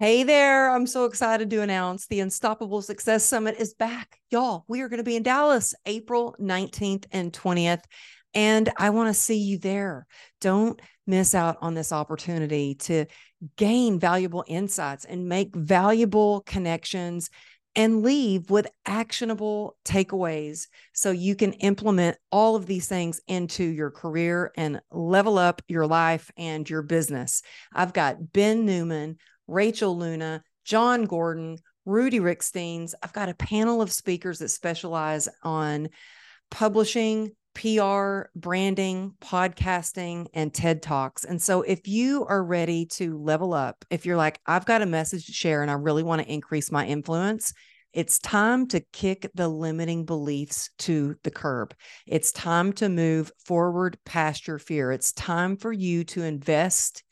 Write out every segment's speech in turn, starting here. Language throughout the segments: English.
Hey there. I'm so excited to announce the Unstoppable Success Summit is back. Y'all, we are going to be in Dallas April 19th and 20th. And I want to see you there. Don't miss out on this opportunity to gain valuable insights and make valuable connections and leave with actionable takeaways so you can implement all of these things into your career and level up your life and your business. I've got Ben Newman, Rachel Luna, John Gordon, Rudy Ricksteins. I've got a panel of speakers that specialize on publishing, PR, branding, podcasting, and TED Talks. And so, if you are ready to level up, if you're like, I've got a message to share and I really want to increase my influence, it's time to kick the limiting beliefs to the curb. It's time to move forward past your fear. It's time for you to invest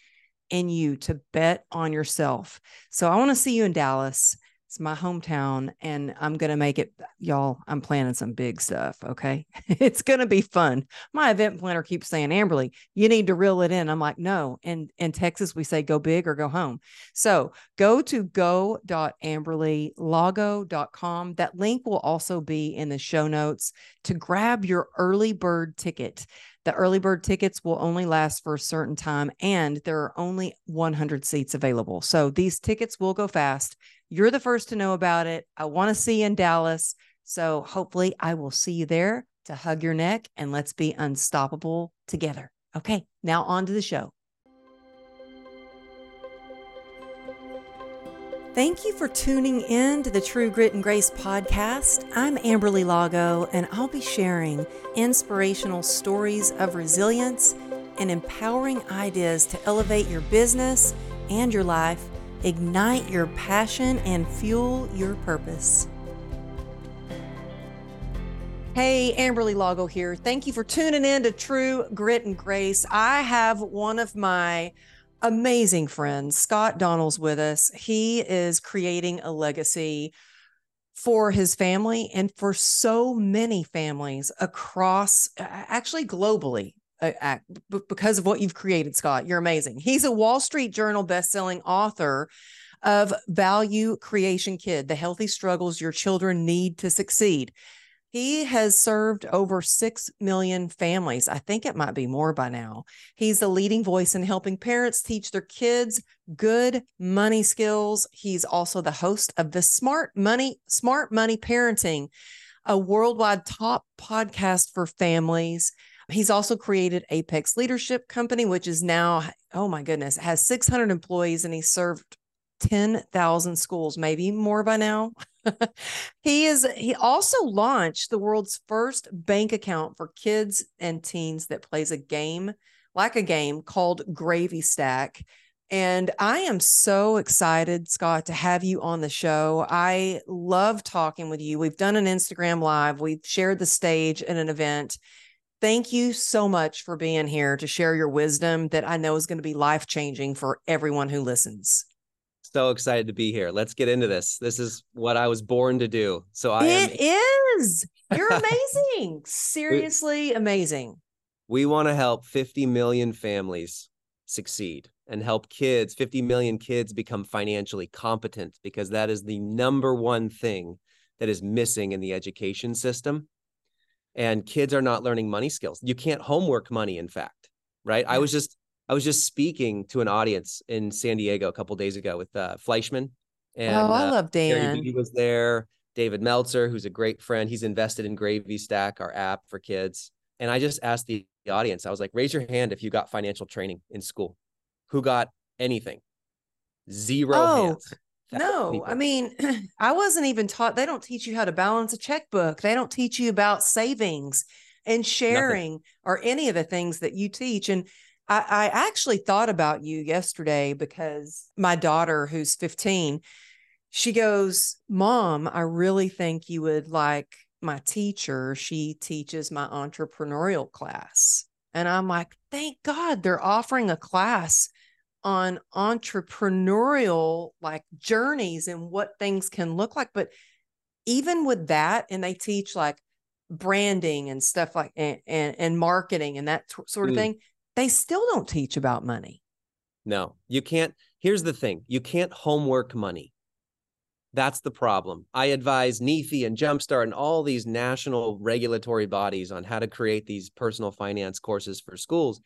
in you, to bet on yourself. So, I want to see you in Dallas. It's my hometown and I'm going to make it, y'all. I'm planning some big stuff. Okay. it's going to be fun. My event planner keeps saying, Amberly, you need to reel it in. I'm like, no. And in Texas, we say go big or go home. So go to go.amberlylago.com. That link will also be in the show notes to grab your early bird ticket. The early bird tickets will only last for a certain time and there are only 100 seats available. So these tickets will go fast. You're the first to know about it. I want to see you in Dallas. So hopefully I will see you there to hug your neck and let's be unstoppable together. Okay, now on to the show. Thank you for tuning in to the True Grit and Grace podcast. I'm Amberly Lago, and I'll be sharing inspirational stories of resilience and empowering ideas to elevate your business and your life ignite your passion, and fuel your purpose. Hey, Amberly Lago here. Thank you for tuning in to True Grit and Grace. I have one of my amazing friends, Scott Donnell's with us. He is creating a legacy for his family and for so many families across, actually globally because of what you've created, Scott. You're amazing. He's a Wall Street Journal best-selling author of Value Creation Kid: The Healthy Struggles Your Children Need to Succeed. He has served over 6 million families. I think it might be more by now. He's a leading voice in helping parents teach their kids good money skills. He's also the host of the Smart Money Smart Money Parenting, a worldwide top podcast for families. He's also created Apex Leadership Company, which is now, oh my goodness, has 600 employees and he served 10,000 schools, maybe more by now. he is he also launched the world's first bank account for kids and teens that plays a game like a game called Gravy Stack. And I am so excited, Scott, to have you on the show. I love talking with you. We've done an Instagram live, we've shared the stage at an event, Thank you so much for being here to share your wisdom that I know is going to be life changing for everyone who listens. So excited to be here. Let's get into this. This is what I was born to do. So I It am... is. You're amazing. Seriously amazing. We want to help 50 million families succeed and help kids, 50 million kids become financially competent because that is the number one thing that is missing in the education system and kids are not learning money skills. You can't homework money, in fact, right? I was just I was just speaking to an audience in San Diego a couple days ago with uh, Fleyshman. And, oh, I uh, love Dan. He was there. David Meltzer, who's a great friend, he's invested in Gravy Stack, our app for kids. And I just asked the audience, I was like, raise your hand if you got financial training in school. Who got anything? Zero oh, hands no, I mean, I wasn't even taught. They don't teach you how to balance a checkbook. They don't teach you about savings and sharing Nothing. or any of the things that you teach. And I, I actually thought about you yesterday because my daughter, who's 15, she goes, Mom, I really think you would like my teacher. She teaches my entrepreneurial class. And I'm like, thank God they're offering a class on entrepreneurial like journeys and what things can look like but even with that and they teach like branding and stuff like and and, and marketing and that t- sort of mm. thing they still don't teach about money no you can't Here's the thing you can't homework money. That's the problem. I advise NEFE and Jumpstart and all these national regulatory bodies on how to create these personal finance courses for schools.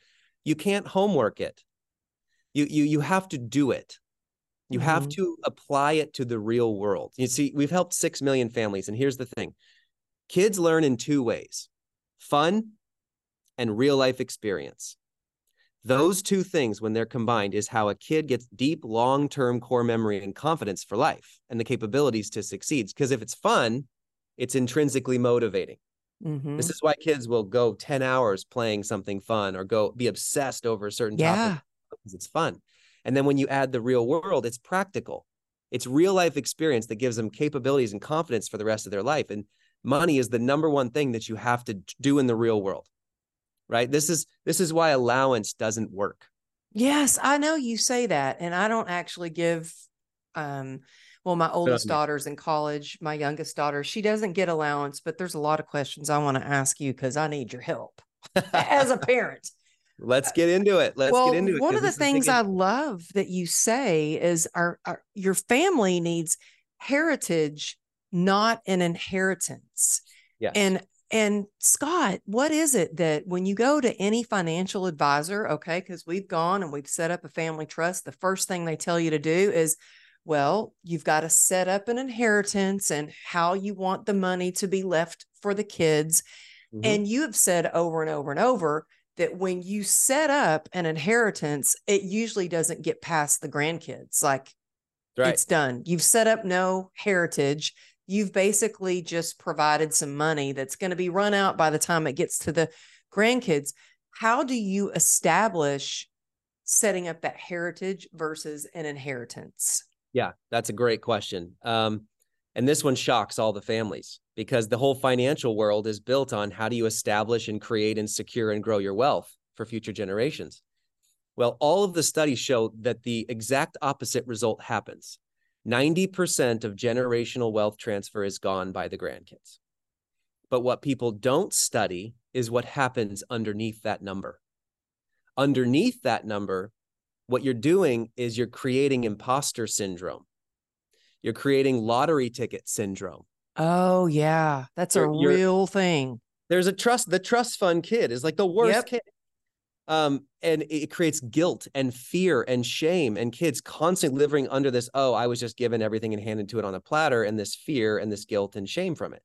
You can't homework it. You you you have to do it. You mm-hmm. have to apply it to the real world. You see, we've helped 6 million families and here's the thing. Kids learn in two ways. Fun and real life experience. Those two things, when they're combined, is how a kid gets deep, long term core memory and confidence for life and the capabilities to succeed. Because if it's fun, it's intrinsically motivating. Mm-hmm. This is why kids will go 10 hours playing something fun or go be obsessed over a certain yeah. topic because it's fun. And then when you add the real world, it's practical. It's real life experience that gives them capabilities and confidence for the rest of their life. And money is the number one thing that you have to do in the real world right? This is this is why allowance doesn't work. Yes i know you say that and i don't actually give um well my oldest daughter's in college my youngest daughter she doesn't get allowance but there's a lot of questions i want to ask you because i need your help as a parent. Let's get into it let's well, get into it one of the things i love that you say is our, our your family needs heritage not an inheritance. Yes. and and Scott, what is it that when you go to any financial advisor, okay, because we've gone and we've set up a family trust, the first thing they tell you to do is, well, you've got to set up an inheritance and how you want the money to be left for the kids. Mm-hmm. And you have said over and over and over that when you set up an inheritance, it usually doesn't get past the grandkids. Like right. it's done. You've set up no heritage you've basically just provided some money that's going to be run out by the time it gets to the grandkids. How do you establish setting up that heritage versus an inheritance? Yeah, that's a great question. Um, and this one shocks all the families because the whole financial world is built on how do you establish and create and secure and grow your wealth for future generations. Well, all of the studies show that the exact opposite result happens. 90% of generational wealth transfer is gone by the grandkids. But what people don't study is what happens underneath that number. Underneath that number, what you're doing is you're creating imposter syndrome. You're creating lottery ticket syndrome. Oh, yeah. That's you're, a real thing. There's a trust, the trust fund kid is like the worst yep. kid um, and it creates guilt and fear and shame and kids constantly living under this oh i was just given everything and handed to it on a platter and this fear and this guilt and shame from it.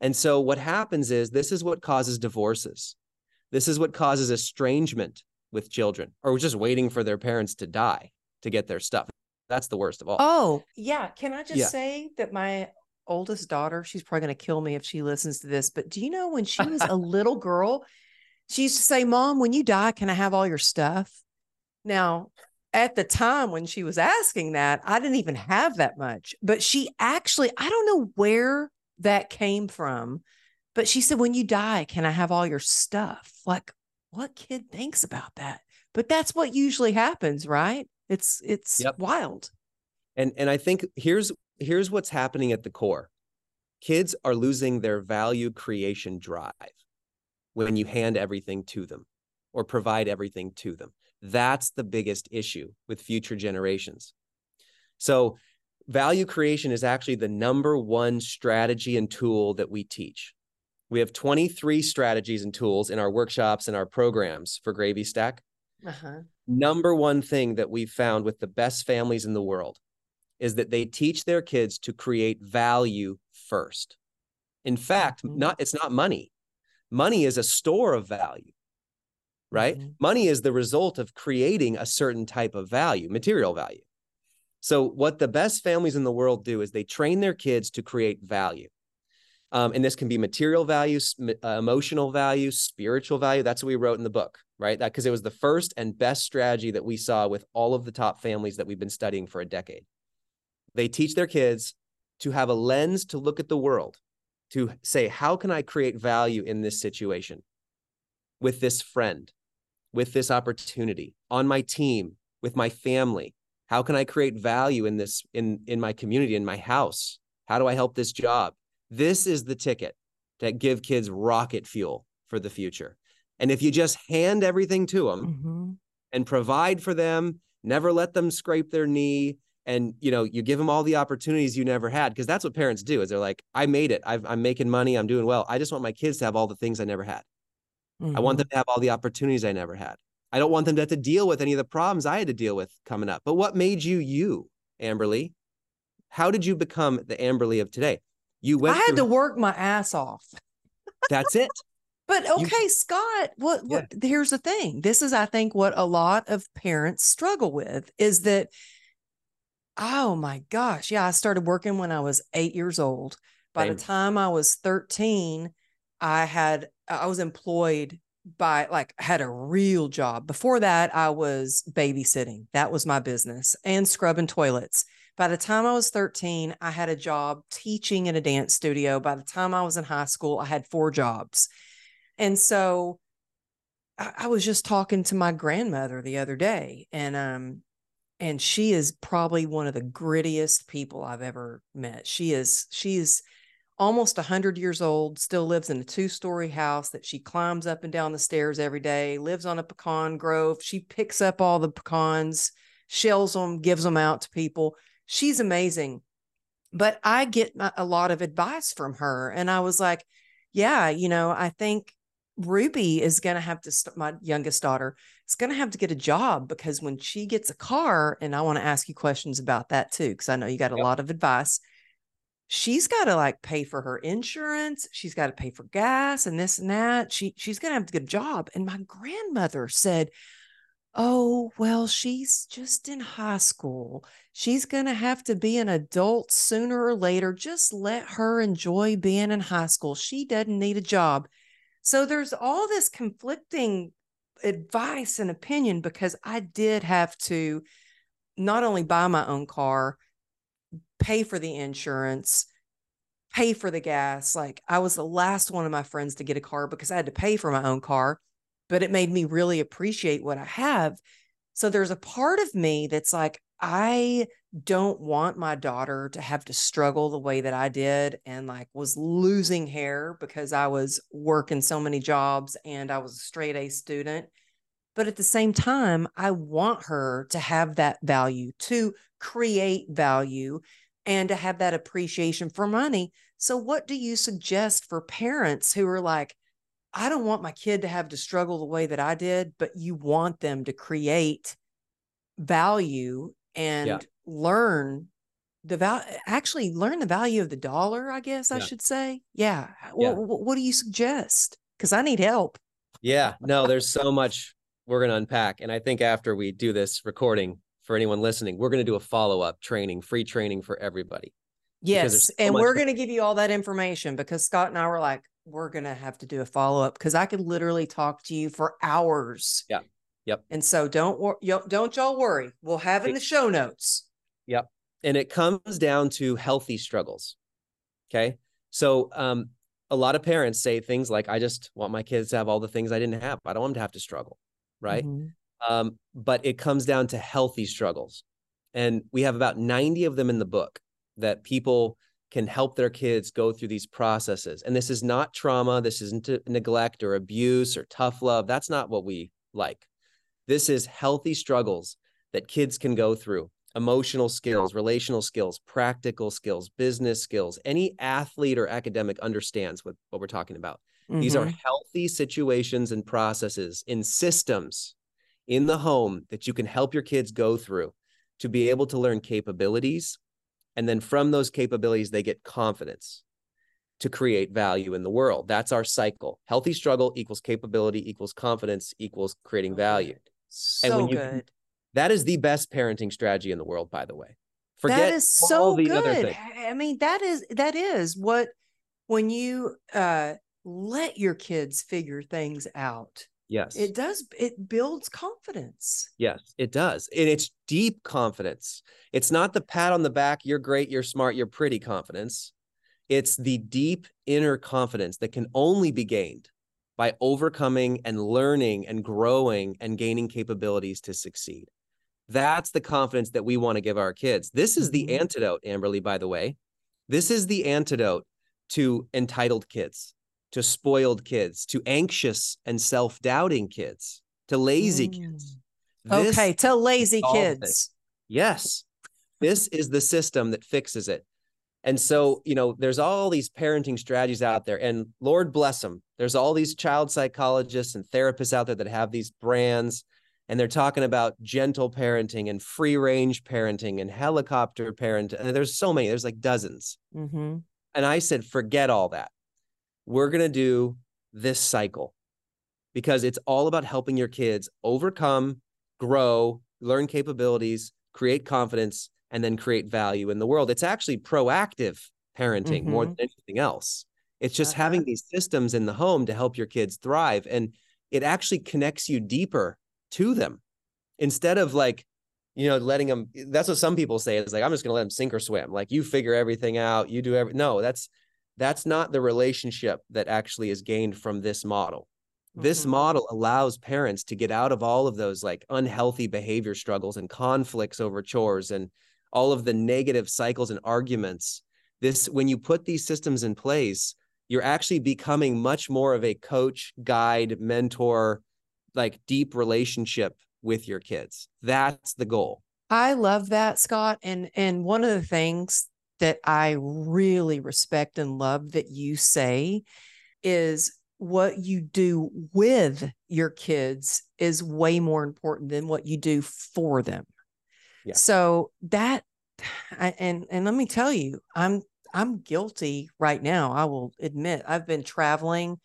And so what happens is this is what causes divorces. This is what causes estrangement with children or just waiting for their parents to die to get their stuff. That's the worst of all. Oh yeah. Can i just yeah. say that my oldest daughter she's probably going to kill me if she listens to this but do you know when she was a little girl she used to say, Mom, when you die, can I have all your stuff? Now, at the time when she was asking that, I didn't even have that much. But she actually, I don't know where that came from, but she said, When you die, can I have all your stuff? Like, what kid thinks about that? But that's what usually happens, right? It's it's yep. wild. And and I think here's here's what's happening at the core. Kids are losing their value creation drive when you hand everything to them or provide everything to them. That's the biggest issue with future generations. So, value creation is actually the number one strategy and tool that we teach. We have 23 strategies and tools in our workshops and our programs for Gravy Stack. Uh-huh. Number one thing that we've found with the best families in the world is that they teach their kids to create value first. In fact, mm-hmm. not it's not money money is a store of value right? Mm-hmm. money is the result of creating a certain type of value material value. So what the best families in the world do is they train their kids to create value. Um, and this can be material value uh, emotional value spiritual value. That's what we wrote in the book right? That because it was the first and best strategy that we saw with all of the top families that we've been studying for a decade. They teach their kids to have a lens to look at the world to say, how can I create value in this situation with this friend, with this opportunity, on my team, with my family? How can I create value in this in in my community, in my house? How do I help this job? This is the ticket that give kids rocket fuel for the future. And if you just hand everything to them mm-hmm. and provide for them, never let them scrape their knee and you know you give them all the opportunities you never had because that's what parents do is they're like i made it. I am making money. I'm doing well. I just want my kids to have all the things i never had. Mm-hmm. i want them mm-hmm. to have all the opportunities i never had. I don't want them to have to deal with any of the problems i had to deal with coming up. But what made you you amberly how did you become the amberly of today? You went i had through- to work my ass off. That's it. But okay, you, Scott, what what yeah. here's the thing. This is I think what a lot of parents struggle with is that oh my gosh, yeah, I started working when I was 8 years old. By Same. the time I was 13, I had I was employed by like had a real job. Before that, I was babysitting. That was my business and scrubbing toilets. By the time I was 13, I had a job teaching in a dance studio. By the time I was in high school, I had four jobs. And so I, I was just talking to my grandmother the other day, and um, and she is probably one of the grittiest people I've ever met. She is she is almost 100 years old, still lives in a two-story house that she climbs up and down the stairs every day, lives on a pecan grove. She picks up all the pecans, shells them, gives them out to people. She's amazing. But I get a lot of advice from her and I was like, yeah, you know, I think Ruby is going to have to, st- my youngest daughter is going to have to get a job because when she gets a car, and I want to ask you questions about that too, because I know you got a yep. lot of advice. She's got to like pay for her insurance. She's got to pay for gas and this and that. She she's going to have to get a job. And my grandmother said, "Oh, well, she's just in high school. She's going to have to be an adult sooner or later. Just let her enjoy being in high school. She doesn't need a job." So there's all this conflicting advice and opinion because I did have to not only buy my own car, pay for the insurance, pay for the gas. Like I was the last one of my friends to get a car because I had to pay for my own car, but it made me really appreciate what I have. So there's a part of me that's like, I don't want my daughter to have to struggle the way that I did and like was losing hair because I was working so many jobs and I was a straight A student. But at the same time, I want her to have that value, to create value, and to have that appreciation for money. So, what do you suggest for parents who are like, I don't want my kid to have to struggle the way that I did, but you want them to create value and yeah. Learn the value actually learn the value of the dollar i guess yeah. i should say yeah, yeah. What, what do you suggest because i need help yeah no there's so much we're going to unpack and i think after we do this recording for anyone listening we're going to do a follow-up training free training for everybody yes so and we're going to give you all that information because scott and i were like we're going to have to do a follow-up because i could literally talk to you for hours yeah Yep. And so don't wor- don't y'all worry. We'll have in the show notes. Yep. And it comes down to healthy struggles. Okay. So um, a lot of parents say things like, I just want my kids to have all the things I didn't have. I don't want them to have to struggle. Right. Mm-hmm. Um, but it comes down to healthy struggles. And we have about 90 of them in the book that people can help their kids go through these processes. And this is not trauma. This isn't neglect or abuse or tough love. That's not what we like. This is healthy struggles that kids can go through emotional skills, relational skills, practical skills, business skills. Any athlete or academic understands what, what we're talking about. Mm-hmm. These are mm-hmm. healthy situations and processes in systems in the home that you can help your kids go through to be able to learn capabilities. And then from those capabilities, they get confidence to create value in the world. That's our cycle. Healthy struggle equals capability equals confidence equals creating value. So and when you, good. That is the best parenting strategy in the world, by the way. Forget that is so good. I mean, that is that is what when you uh let your kids figure things out. Yes. It does it builds confidence. Yes, it does. And it's deep confidence. It's not the pat on the back, you're great, you're smart, you're pretty confidence. It's the deep inner confidence that can only be gained by overcoming and learning and growing and gaining capabilities to succeed. That's the confidence that we want to give our kids. This is the mm-hmm. antidote, Amberly, by the way. This is the antidote to entitled kids, to spoiled kids, to anxious and self doubting kids, to lazy mm. kids. This okay, to lazy kids. Yes. This is the system that fixes it. And so, you know, there's all these parenting strategies out there, and Lord bless them. There's all these child psychologists and therapists out there that have these brands, and they're talking about gentle parenting and free range parenting and helicopter parenting. And there's so many, there's like dozens. Mm-hmm. And I said, forget all that. We're going to do this cycle because it's all about helping your kids overcome, grow, learn capabilities, create confidence, and then create value in the world. It's actually proactive parenting mm-hmm. more than anything else. It's just uh-huh. having these systems in the home to help your kids thrive. And it actually connects you deeper to them instead of like, you know, letting them. That's what some people say is like, I'm just going to let them sink or swim. Like you figure everything out, you do every. No, that's that's not the relationship that actually is gained from this model. This mm-hmm. model allows parents to get out of all of those like unhealthy behavior struggles and conflicts over chores and all of the negative cycles and arguments this when you put these systems in place you're actually becoming much more of a coach guide mentor like deep relationship with your kids that's the goal i love that scott and and one of the things that i really respect and love that you say is what you do with your kids is way more important than what you do for them yeah. So that and and let me tell you, I'm I'm guilty right now. I will admit I've been traveling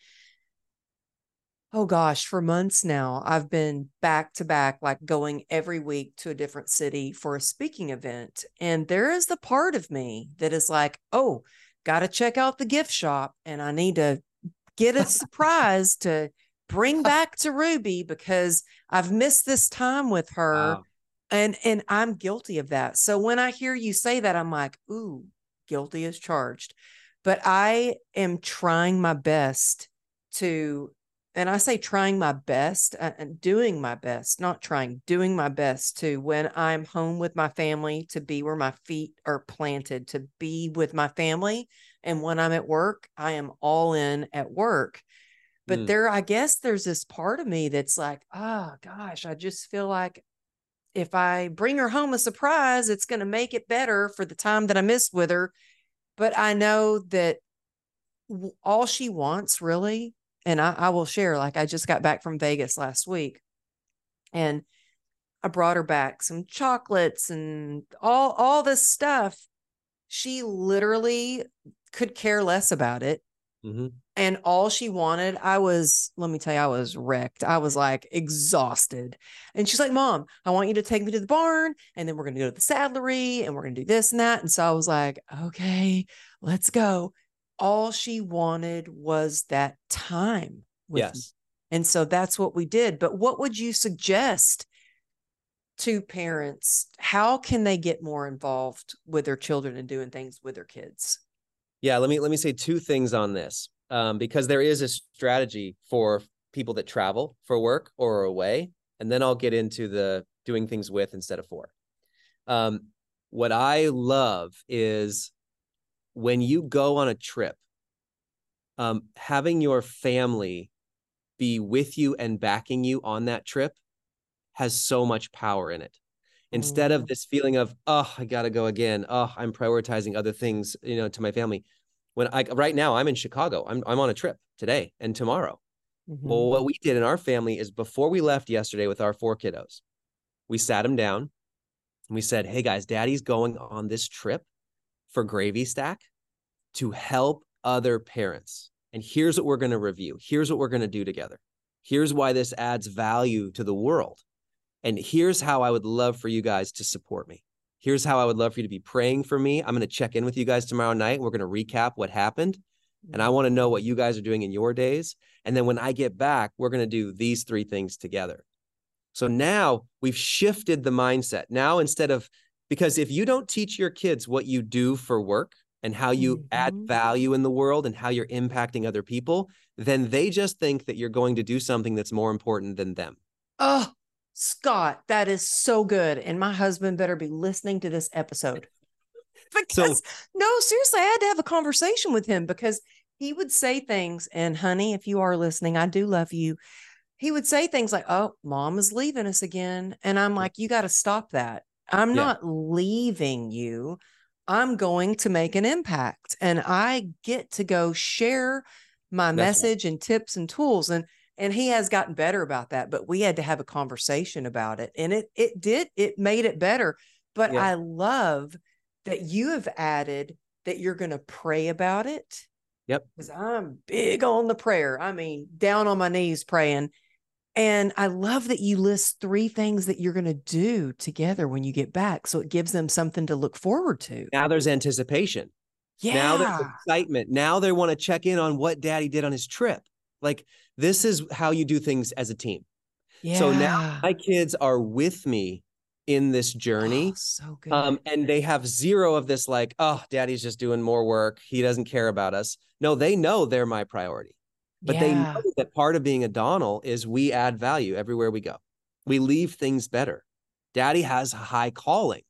oh gosh, for months now, I've been back to back, like going every week to a different city for a speaking event. And there is the part of me that is like, oh, got to check out the gift shop and I need to get a surprise to bring back to Ruby because I've missed this time with her. Wow and and i'm guilty of that so when i hear you say that i'm like ooh guilty as charged but i am trying my best to and i say trying my best uh, and doing my best not trying doing my best to when i'm home with my family to be where my feet are planted to be with my family and when i'm at work i am all in at work but mm. there i guess there's this part of me that's like oh gosh i just feel like if I bring her home a surprise, it's going to make it better for the time that I missed with her. But I know that all she wants really, and I, I will share, like I just got back from Vegas last week and I brought her back some chocolates and all all this stuff. She literally could care less about it. Mm-hmm. And all she wanted i was let me tell you i was wrecked. I was like exhausted. And she's like mom i want you to take me to the barn and then we're going to go to the saddlery and we're going to do this and that. And so i was like okay let's go all she wanted was that time yes me. and so that's what we did but what would you suggest to parents how can they get more involved with their children and doing things with their kids yeah let me let me say two things on this um, because there is a strategy for people that travel for work or away. And then I'll get into the doing things with instead of for. Um, what I love is when you go on a trip, um, having your family be with you and backing you on that trip has so much power in it. Instead of mm. this feeling of, oh, I got to go again. Oh, I'm prioritizing other things, you know, to my family when I right now I'm in Chicago. I'm I'm on a trip today and tomorrow. Mm-hmm. Well, what we did in our family is before we left yesterday with our four kiddos, we sat them down and we said, "Hey guys, Daddy's going on this trip for Gravy Stack to help other parents. And here's what we're going to review. Here's what we're going to do together. Here's why this adds value to the world. And here's how I would love for you guys to support me." Here's how I would love for you to be praying for me. I'm going to check in with you guys tomorrow night. We're going to recap what happened. And I mm-hmm. want to know what you guys are doing in your days. And then when I get back, we're going to do these three things together. So now we've shifted the mindset. Now, instead of, because if you don't teach your kids what you do for work and how you mm-hmm. add value in the world and how you're impacting other people, then they just think that you're going to do something that's more important than them. Oh, Scott, that is so good. And my husband better be listening to this episode. Because so, no, seriously, I had to have a conversation with him because he would say things. And honey, if you are listening, I do love you. he would say things like, "Oh, mom is leaving us again," and I'm like, "You got to stop that. I'm Yeah. not leaving you. I'm going to make an impact, and I get to go share my That's right. message and tips and tools." And and he has gotten better about that, but we had to have a conversation about it, and it it did it made it better. But Yeah. I love that you have added that you're going to pray about it. Yep. Because I'm big on the prayer. I mean, down on my knees praying. And I love that you list three things that you're going to do together when you get back. So it gives them something to look forward to. Now there's anticipation. Yeah. Now there's excitement. Now they want to check in on what daddy did on his trip. Like this is how you do things as a team. yeah. So now my kids are with me in this journey. Oh, so good. Um, and they have zero of this, like, oh, daddy's just doing more work. He doesn't care about us. No, they know they're my priority. But they know that part of being a Donnell is we add value everywhere we go. We leave things better. Daddy has a high calling.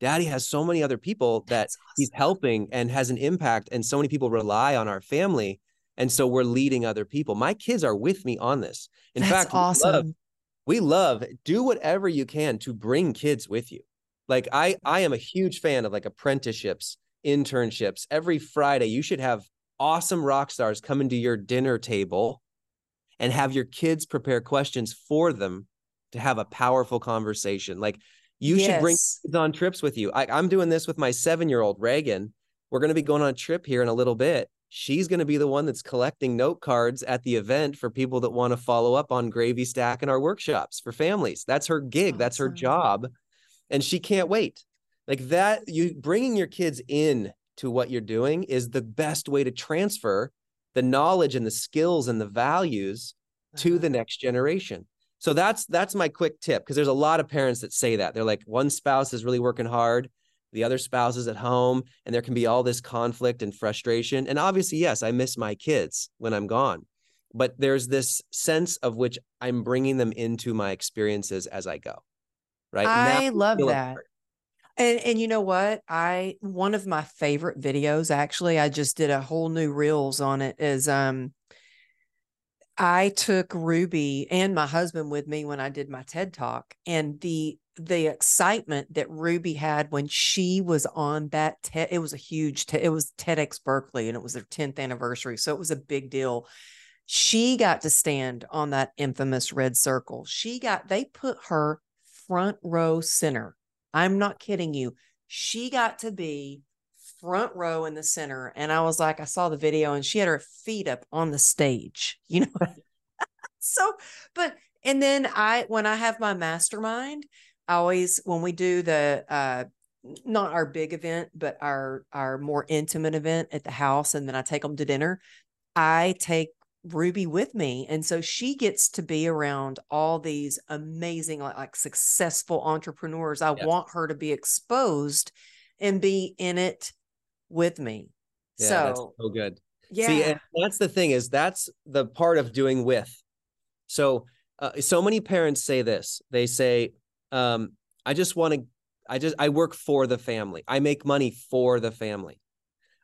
Daddy has so many other people that That's he's helping and has an impact. And so many people rely on our family. And so we're leading other people. My kids are with me on this. In That's fact, we love awesome. we love do whatever you can to bring kids with you like i i am a huge fan of like apprenticeships internships every friday you should have awesome rock stars come into your dinner table and have your kids prepare questions for them to have a powerful conversation. Like you should bring kids on trips with you. I, i'm doing this with my seven year old reagan. We're going to be going on a trip here in a little bit. She's going to be the one that's collecting note cards at the event for people that want to follow up on gravy stack and our workshops for families. That's her gig. That's her job. And she can't wait. Like that you bringing your kids in to what you're doing is the best way to transfer the knowledge and the skills and the values to Uh-huh. the next generation. So that's that's my quick tip because there's a lot of parents that say that. They're like one spouse is really working hard the other spouse is at home and there can be all this conflict and frustration. And obviously yes i miss my kids when i'm gone but there's this sense of which i'm bringing them into my experiences as i go right? Now I love that. And and you know what? I one of my favorite videos actually, I just did a whole new reels on it is um I took Ruby and my husband with me when I did my TED Talk and the the excitement that Ruby had when she was on that TED it was a huge TED, it was TEDx Berkeley and it was their 10th anniversary so it was a big deal. She got to stand on that infamous red circle. She got they put her front row center. I'm not kidding you. She got to be front row in the center. And I was like, I saw the video and she had her feet up on the stage, you know. so, but and then I when I have my mastermind, I always when we do the uh not our big event, but our our more intimate event at the house, and then I take them to dinner. I take Ruby with me. And so she gets to be around all these amazing, like, like successful entrepreneurs. I Yes. want her to be exposed and be in it with me. Yeah, that's so so good. yeah. See, and that's the thing is that's the part of doing with. So, uh, so many parents say this. They say, um, "I just want to. I just I work for the family. I make money for the family.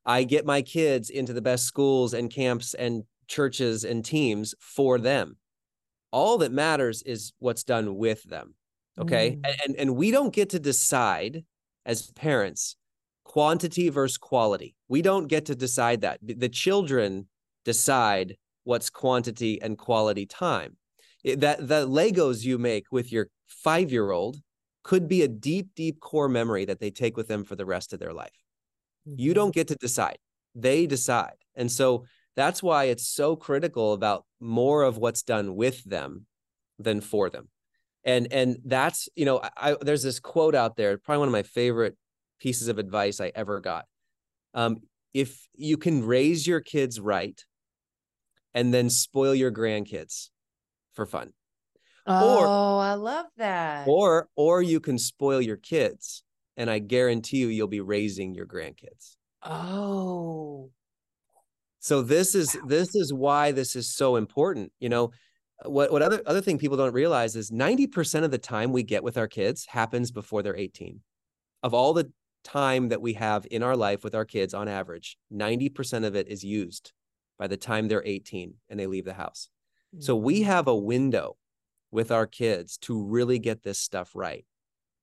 I get my kids into the best schools and camps and churches and teams for them. All that matters is what's done with them. Okay, Mm. and, and we don't get to decide as parents quantity versus quality. We don't get to decide that. The- children decide what's quantity and quality time. That the Legos you make with your five year old could be a deep, deep core memory that they take with them for the rest of their life. You Mhm. don't get to decide, they decide. And so that's why it's so critical about more of what's done with them than for them. And and that's, you know, I, I there's this quote out there, probably one of my favorite pieces of advice I ever got. Um, if you can raise your kids right and then spoil your grandkids for fun Oh, I love that. or or you can spoil your kids and i guarantee you you'll be raising your grandkids oh, so this is Wow. this is why this is so important you know what what other other thing people don't realize is 90% of the time we get with our kids happens before they're 18 of all the time that we have in our life with our kids on average 90% of it is used by the time they're 18 and they leave the house So we Mm-hmm. have a window with our kids to really get this stuff right.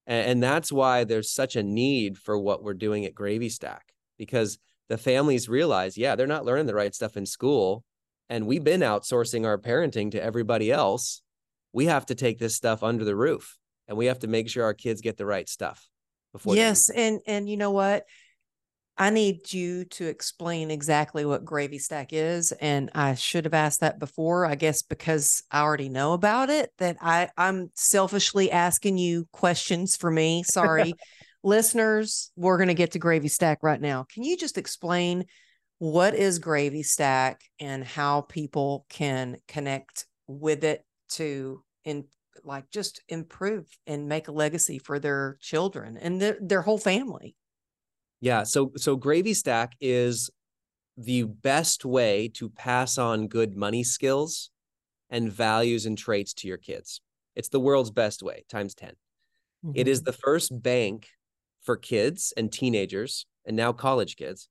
And, and that's why there's such a need for what we're doing at Gravy Stack because the families realize, yeah, they're not learning the right stuff in school. And we've been outsourcing our parenting to everybody else. We have to take this stuff under the roof and we have to make sure our kids get the right stuff before. yes, and and you know what? I need you to explain exactly what gravy stack is. And I should have asked that before, I guess, because I already know about it. That I, I'm selfishly asking you questions for me. Sorry. Listeners, we're going to get to gravy stack right now. Can you just explain what is gravy stack and how people can connect with it to in like just improve and make a legacy for their children and their, their whole family? Yeah. So so gravy stack is the best way to pass on good money skills and values and traits to your kids. It's the world's best way, times 10. It is Mhm. the first bank for kids and teenagers and now college kids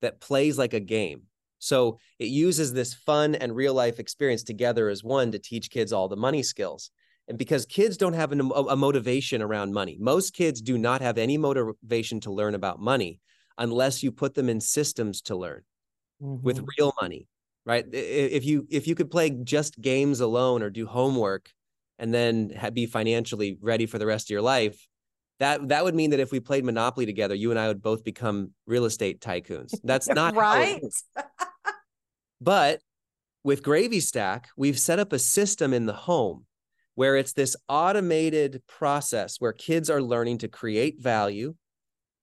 that plays like a game. So it uses this fun and real life experience together as one to teach kids all the money skills. And because kids don't have an, a motivation around money, most kids do not have any motivation to learn about money unless you put them in systems to learn with Mhm. real money, right? If you if you could play just games alone or do homework and then be financially ready for the rest of your life, that that would mean that if we played Monopoly together, you and I would both become real estate tycoons. That's not right. But with Gravy Stack, we've set up a system in the home where it's this automated process where kids are learning to create value,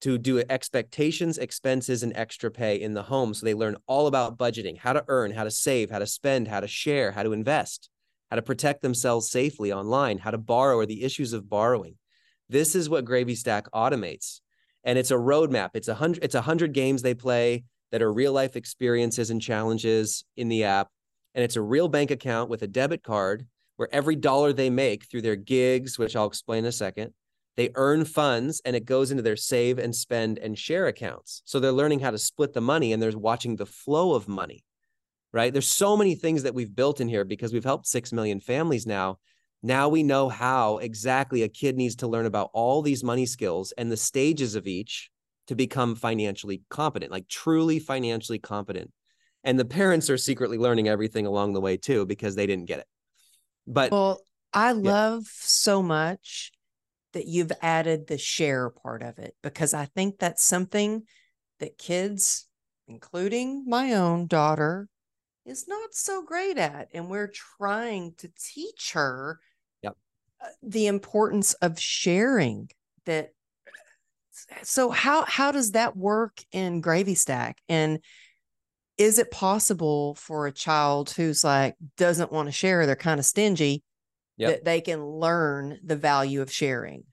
to do expectations, expenses, and extra pay in the home. So they learn all about budgeting, how to earn, how to save, how to spend, how to share, how to invest, how to protect themselves safely online, how to borrow, or the issues of borrowing. This is what Gravy Stack automates. And it's a roadmap. It's a hundred, it's a hundred games they play that are real life experiences and challenges in the app. And it's a real bank account with a debit card where every dollar they make through their gigs, which I'll explain in a second, they earn funds and it goes into their save and spend and share accounts. So they're learning how to split the money and they're watching the flow of money, right? There's so many things that we've built in here because we've helped 6 million families now. Now we know how exactly a kid needs to learn about all these money skills and the stages of each to become financially competent, like truly financially competent. And the parents are secretly learning everything along the way too because they didn't get it. But Well, I love so much that you've added the share part of it because I think that's something that kids, including my own daughter, is not so great at. And we're trying to teach her the importance of sharing that. So how how does that work in Gravy Stack? And is it possible for a child who's like doesn't want to share, they're kind of stingy, Yep. that they can learn the value of sharing?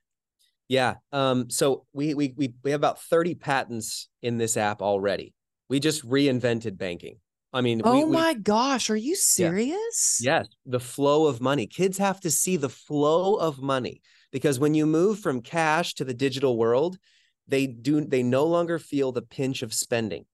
Yeah. Um, so we we we we have about 30 patents in this app already. We just reinvented banking. I mean, Oh we, we- my gosh, are you serious? yes, the flow of money. Kids have to see the flow of money because when you move from cash to the digital world, they do they no longer feel the pinch of spending.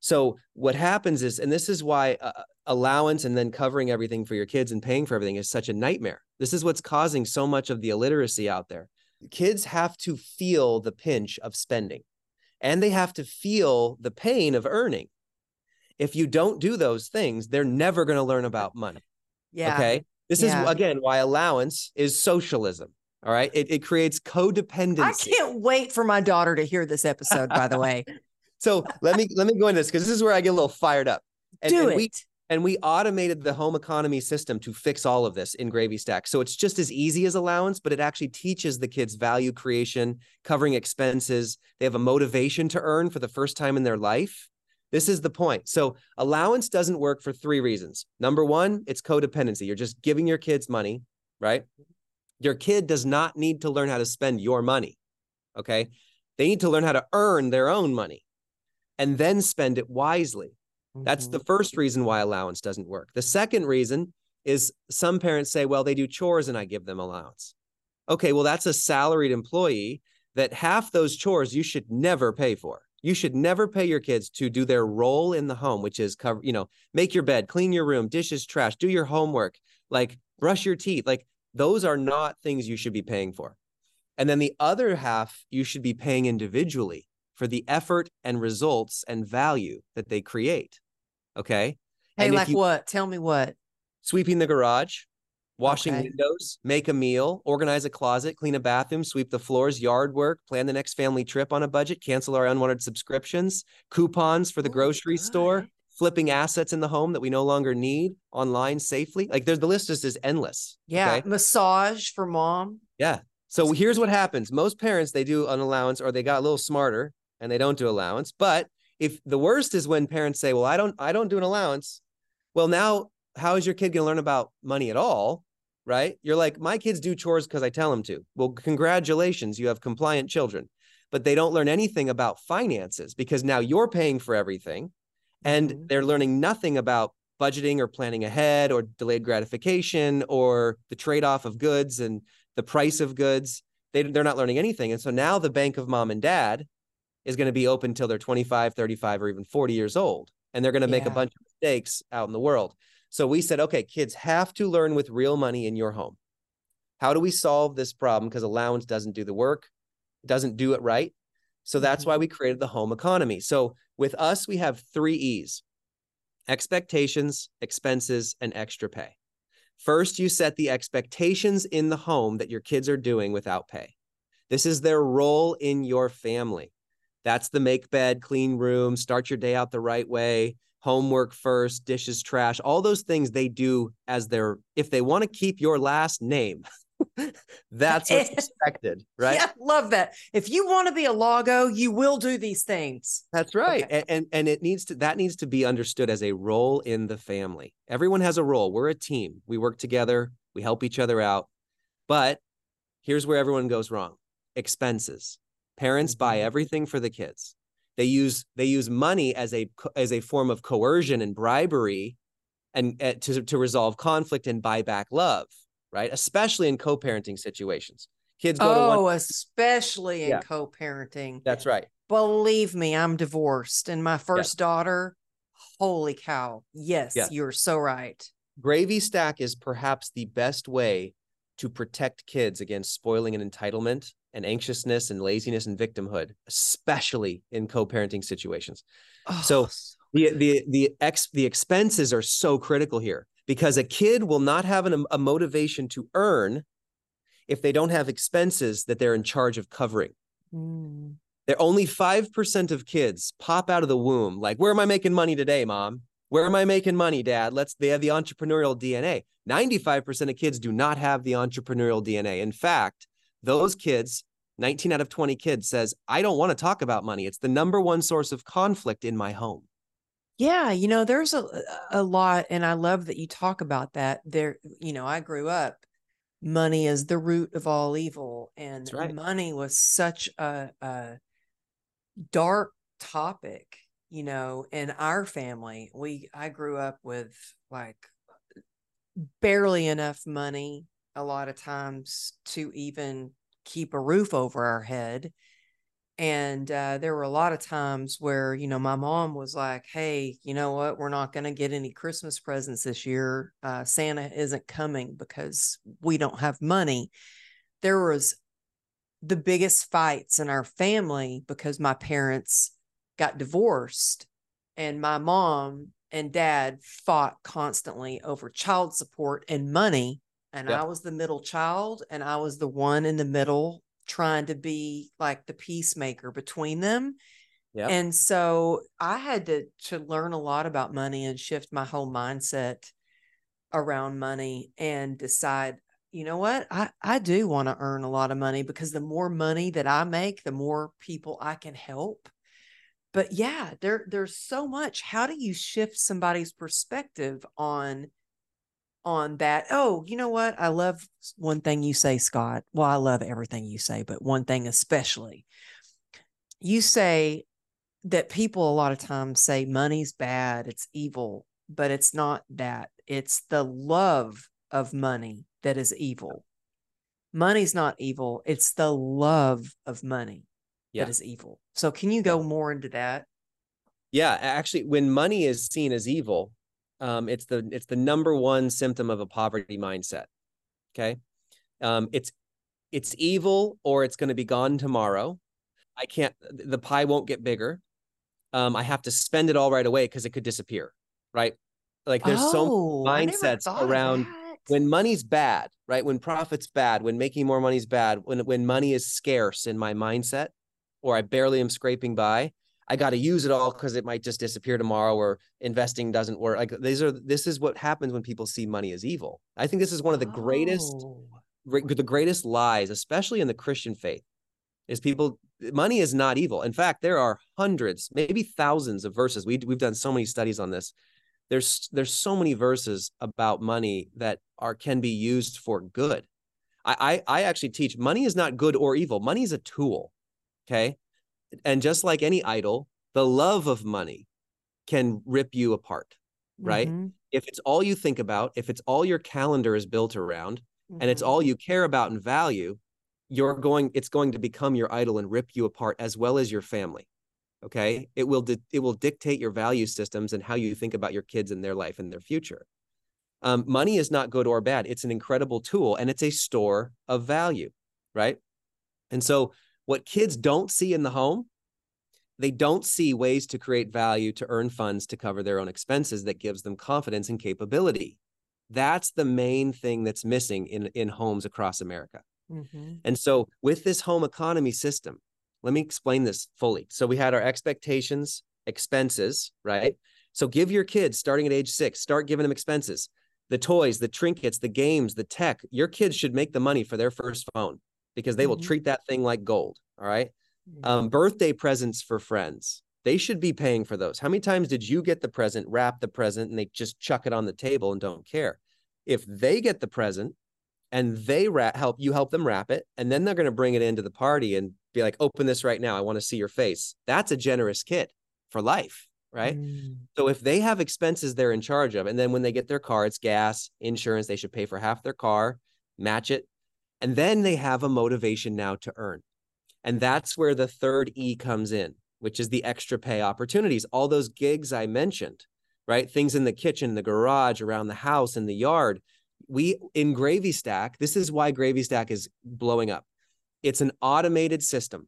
So what happens is, and this is why uh, allowance and then covering everything for your kids and paying for everything is such a nightmare. This is what's causing so much of the illiteracy out there. Kids have to feel the pinch of spending and they have to feel the pain of earning. If you don't do those things, they're never going to learn about money. Yeah. Okay. This Yeah. is again why allowance is socialism. All right. It, it creates codependency. I can't wait for my daughter to hear this episode, by the way. So let me let me go into this because this is where I get a little fired up. And, Do and it. we and we automated the home economy system to fix all of this in Gravy Stack. So it's just as easy as allowance, but it actually teaches the kids value creation, covering expenses. They have a motivation to earn for the first time in their life. This is the point. So allowance doesn't work for three reasons. Number one, it's codependency. You're just giving your kids money, right? Your kid does not need to learn how to spend your money. Okay. They need to learn how to earn their own money and then spend it wisely. That's the Mhm. first reason why allowance doesn't work. The second reason is some parents say, well, they do chores and I give them allowance. Okay, well, that's a salaried employee. that half those chores you should never pay for. You should never pay your kids to do their role in the home, which is cover, you know, make your bed, clean your room, dishes, trash, do your homework, like brush your teeth. Like those are not things you should be paying for. And then the other half you should be paying individually for the effort and results and value that they create. Okay. Hey, And like you- what? Tell me what. Sweeping the garage, washing Okay. windows, make a meal, organize a closet, clean a bathroom, sweep the floors, yard work, plan the next family trip on a budget, cancel our unwanted subscriptions, coupons for the Oh, grocery store, flipping assets in the home that we no longer need online safely. Like there's the list just is endless. Yeah. okay? Massage for mom. Yeah. So here's what happens. Most parents they do an allowance or they got a little smarter and they don't do allowance. But if the worst is when parents say, "Well, I don't I don't do an allowance." Well, now how is your kid going to learn about money at all? Right? You're like, "My kids do chores because I tell them to." Well, congratulations, you have compliant children. But they don't learn anything about finances because now you're paying for everything and Mhm. they're learning nothing about budgeting or planning ahead or delayed gratification or the trade-off of goods and the price of goods they, they're not learning anything and so now the bank of mom and dad is going to be open till they're 25 35 or even 40 years old and they're going to make a bunch of mistakes out in the world so we said okay kids have to learn with real money in your home how do we solve this problem because allowance doesn't do the work doesn't do it right so that's mm-hmm. why we created the home economy so with us we have three e's expectations, expenses, and extra pay. First, you set the expectations in the home that your kids are doing without pay. This is their role in your family. That's the make bed, clean room, start your day out the right way, homework first, dishes, trash, all those things they do as their, if they want to keep your last name, that's what's expected, right? Yeah, love that. If you want to be a Lago, you will do these things. That's right. Okay. And, and and it needs to that needs to be understood as a role in the family. Everyone has a role. We're a team. We work together, we help each other out. But here's where everyone goes wrong. Expenses. Parents buy Mhm. everything for the kids. They use they use money as a as a form of coercion and bribery and uh, to to resolve conflict and buy back love, right? Especially in co-parenting situations. Kids go to Oh, one especially in Yeah. co-parenting. That's right. Believe me, I'm divorced. And my first daughter, holy cow. Yes, Yeah. you're so right. Gravy Stack is perhaps the best way to protect kids against spoiling and entitlement and anxiousness and laziness and victimhood, especially in co-parenting situations. So- Oh, The the the ex the expenses are so critical here because a kid will not have an, a motivation to earn if they don't have expenses that they're in charge of covering. Mm. They're only 5% of kids pop out of the womb like, where am I making money today, mom? Where am I making money, dad? Let's they have the entrepreneurial DNA. 95% of kids do not have the entrepreneurial DNA. In fact, those kids, 19 out of 20 kids says, I don't want to talk about money. It's the number one source of conflict in my home. Yeah, you know, there's a a lot, and I love that you talk about that. There, you know, I grew up, money is the root of all evil, and right. money was such a, a dark topic, you know, in our family. We I grew up with like barely enough money a lot of times to even keep a roof over our head. And uh, there were a lot of times where, you know, my mom was like, hey, you know what? We're not going to get any Christmas presents this year. Uh, Santa isn't coming because we don't have money. There was the biggest fights in our family because my parents got divorced and my mom and dad fought constantly over child support and money. And Yep. I was the middle child and I was the one in the middle trying to be like the peacemaker between them. Yep. And so I had to to learn a lot about money and shift my whole mindset around money and decide, you know what? I I do want to earn a lot of money because the more money that I make, the more people I can help. But yeah, there there's so much. How do you shift somebody's perspective on on that? Oh, you know what? I love one thing you say, Scott. Well, I love everything you say, but one thing especially. You say that people a lot of times say money's bad, it's evil, but it's not that. It's the love of money that is evil. money's not evil. It's the love of money Yeah. that is evil. So can you go more into that? Yeah, actually, when money is seen as evil, um, it's the it's the number one symptom of a poverty mindset. Okay, um, it's it's evil or it's going to be gone tomorrow. I can't. The pie won't get bigger. Um, I have to spend it all right away because it could disappear. Right? Like there's so oh, never mindsets around when money's bad, right? When profit's bad, when making more money's bad, when when money is scarce in my mindset, or I barely am scraping by, I got to use it all because it might just disappear tomorrow, or investing doesn't work. Like these are this is what happens when people see money as evil. I think this is one of the greatest Oh. the greatest lies, especially in the Christian faith, is people money is not evil. In fact, there are hundreds, maybe thousands of verses. We we've done so many studies on this. There's there's so many verses about money that are can be used for good. I I, I actually teach money is not good or evil. Money is a tool. Okay. And just like any idol, the love of money can rip you apart. right? Mhm, If it's all you think about, if it's all your calendar is built around, and it's all you care about and value, you're going it's going to become your idol and rip you apart as well as your family. Okay? It will di- it will dictate your value systems and how you think about your kids and their life and their future. Um, money is not good or bad. It's an incredible tool and it's a store of value, right? And so what kids don't see in the home, they don't see ways to create value to earn funds to cover their own expenses that gives them confidence and capability. That's the main thing that's missing in, in homes across America. Mhm. And so, with this home economy system, let me explain this fully. So, we had our expectations, expenses, right? So, give your kids starting at age six, start giving them expenses the toys, the trinkets, the games, the tech. Your kids should make the money for their first phone because they will Mhm. treat that thing like gold. All right. Um, birthday presents for friends. They should be paying for those. How many times did you get the present, wrap the present, and they just chuck it on the table and don't care? If they get the present and they wrap, help you help them wrap it, and then they're going to bring it into the party and be like, "Open this right now. I want to see your face." That's a generous kid for life, right? Mm. So if they have expenses they're in charge of, and then when they get their car, it's gas, insurance, they should pay for half their car, match it. And then they have a motivation now to earn. And that's where the third E comes in, which is the extra pay opportunities. All those gigs I mentioned, right? Things in the kitchen, the garage, around the house, in the yard. We in Gravy Stack, this is why Gravy Stack is blowing up. It's an automated system.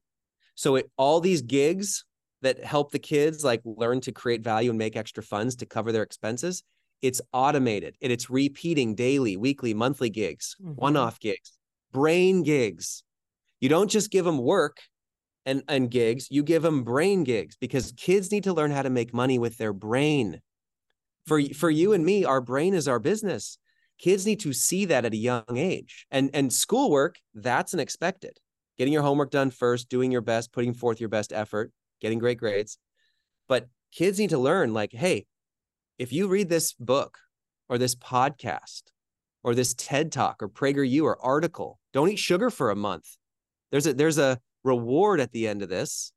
So it all these gigs that help the kids like learn to create value and make extra funds to cover their expenses, it's automated and it's repeating daily, weekly, monthly gigs, Mhm. one-off gigs, brain gigs. You don't just give them work and, and gigs, you give them brain gigs because kids need to learn how to make money with their brain. For, for you and me, our brain is our business. Kids need to see that at a young age. And, and schoolwork, that's an expected. Getting your homework done first, doing your best, putting forth your best effort, getting great grades. But kids need to learn like, hey, if you read this book or this podcast or this TED talk or PragerU or article, don't eat sugar for a month. There's a there's a reward at the end of this.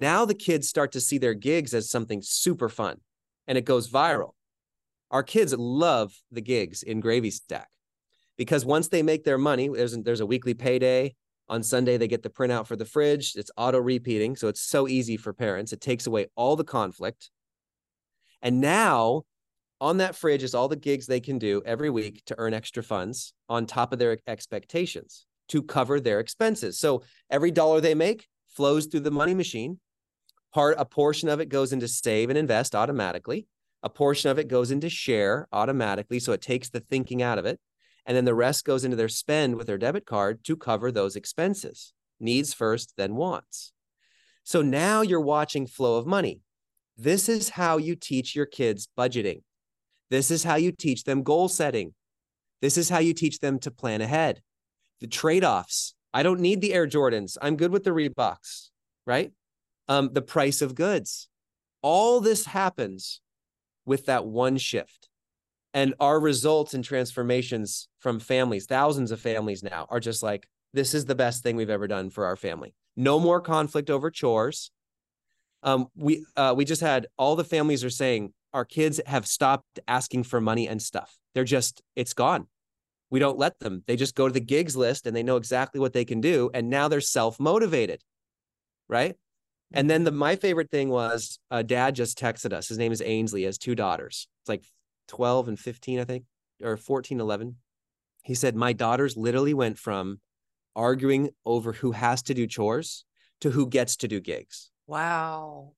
Now the kids start to see their gigs as something super fun and it goes viral. Our kids love the gigs in Gravy Stack because once they make their money, there's there's a weekly payday. On Sunday, they get the printout for the fridge. It's auto repeating. So it's so easy for parents. It takes away all the conflict. And now on that fridge is all the gigs they can do every week to earn extra funds on top of their expectations to cover their expenses. So every dollar they make flows through the money machine. Part a portion of it goes into save and invest automatically. A portion of it goes into share automatically. So it takes the thinking out of it. And then the rest goes into their spend with their debit card to cover those expenses. Needs first, then wants. So now you're watching flow of money. This is how you teach your kids budgeting. This is how you teach them goal setting. This is how you teach them to plan ahead. The trade offs. I don't need the Air Jordans. I'm good with the Reeboks, right? Um, the price of goods. All this happens with that one shift. And our results and transformations from families, thousands of families now, are just like, this is the best thing we've ever done for our family. No more conflict over chores. Um, we uh, we just had all the families are saying our kids have stopped asking for money and stuff. They're just it's gone. We don't let them. They just go to the gigs list and they know exactly what they can do. And now they're self motivated. Right. And then the my favorite thing was uh, dad just texted us. His name is Ainsley. He has two daughters. It's like 12 and 15, I think, or 14, 11. He said, My daughters literally went from arguing over who has to do chores to who gets to do gigs. Wow.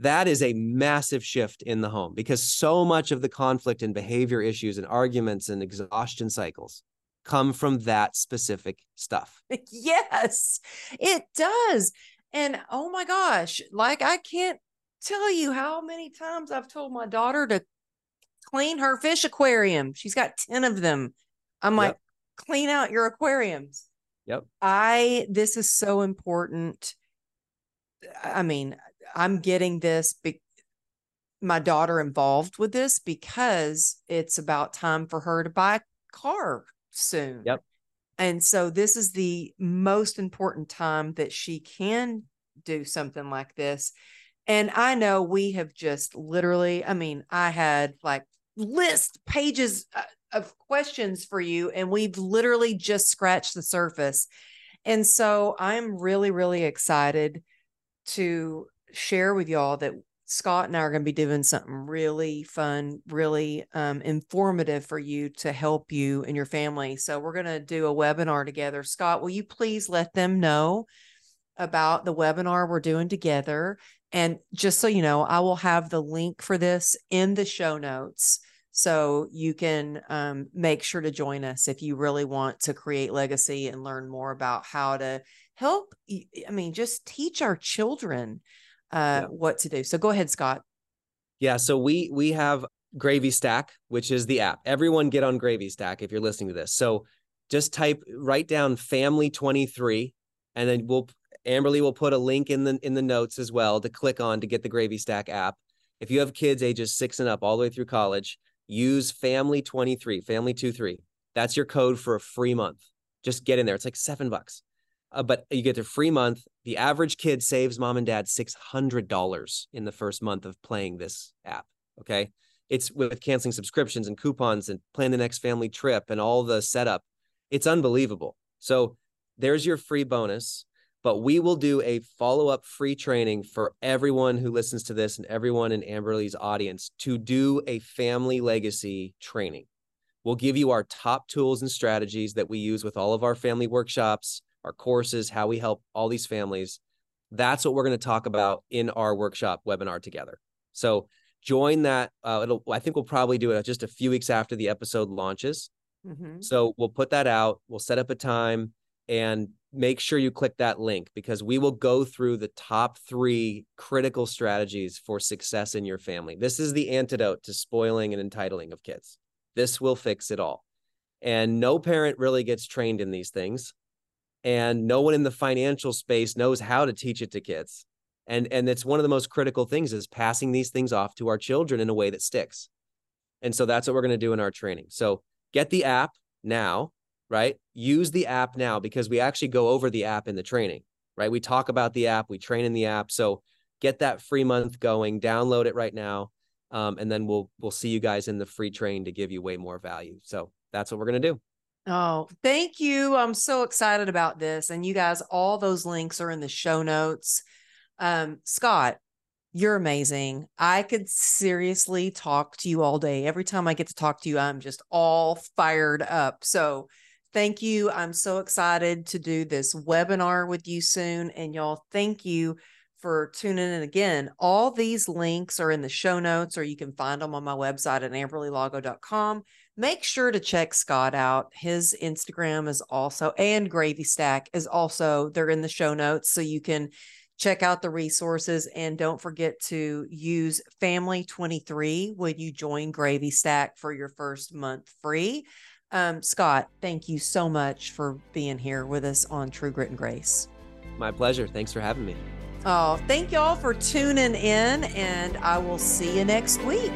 That is a massive shift in the home because so much of the conflict and behavior issues and arguments and exhaustion cycles come from that specific stuff. Yes, it does. And oh my gosh, like I can't tell you how many times I've told my daughter to clean her fish aquarium. She's got 10 of them. I'm like, clean out your aquariums. Yep. I, this is so important. I mean, I'm getting this, be- my daughter involved with this because it's about time for her to buy a car soon. Yep. And so this is the most important time that she can do something like this. And I know we have just literally, I mean, I had like list pages uh, of questions for you, and we've literally just scratched the surface. And so I'm really, really excited to share with y'all that Scott and I are going to be doing something really fun, really um, informative for you to help you and your family. So, we're going to do a webinar together. Scott, will you please let them know about the webinar we're doing together? And just so you know, I will have the link for this in the show notes. So you can um, make sure to join us if you really want to create legacy and learn more about how to help. I mean, just teach our children uh, yeah. what to do. So go ahead, Scott. Yeah. So we we have Gravy Stack, which is the app. Everyone get on Gravy Stack if you're listening to this. So just type write down family 23 and then we'll Amberly will put a link in the in the notes as well to click on to get the Gravy Stack app. If you have kids ages 6 and up all the way through college, use family 23, family 23. That's your code for a free month. Just get in there. It's like 7 bucks. Uh, but you get a free month. The average kid saves mom and dad $600 in the first month of playing this app. Okay. It's with canceling subscriptions and coupons and plan the next family trip and all the setup. It's unbelievable. So there's your free bonus but we will do a follow up free training for everyone who listens to this and everyone in Amberly's audience to do a family legacy training. We'll give you our top tools and strategies that we use with all of our family workshops, our courses, how we help all these families. That's what we're going to talk about in our workshop webinar together. So join that. Uh, it'll, I think we'll probably do it just a few weeks after the episode launches. Mm-hmm. So we'll put that out. We'll set up a time and make sure you click that link because we will go through the top three critical strategies for success in your family. This is the antidote to spoiling and entitling of kids. This will fix it all. And no parent really gets trained in these things. And no one in the financial space knows how to teach it to kids. And, and it's one of the most critical things is passing these things off to our children in a way that sticks. And so that's what we're going to do in our training. So get the app now right? Use the app now because we actually go over the app in the training, right? We talk about the app, we train in the app. So get that free month going, download it right now. Um, and then we'll we'll see you guys in the free train to give you way more value. So that's what we're gonna do. Oh, thank you. I'm so excited about this. And you guys, all those links are in the show notes. Um, Scott, you're amazing. I could seriously talk to you all day. Every time I get to talk to you, I'm just all fired up. So Thank you. I'm so excited to do this webinar with you soon. And y'all, thank you for tuning in again. All these links are in the show notes, or you can find them on my website at amberlylago.com. Make sure to check Scott out. His Instagram is also, and Gravy Stack is also, they're in the show notes. So you can check out the resources and don't forget to use family 23 when you join Gravy Stack for your first month free. Um, Scott, thank you so much for being here with us on True Grit and Grace. My pleasure. Thanks for having me. Oh, thank y'all for tuning in, and I will see you next week.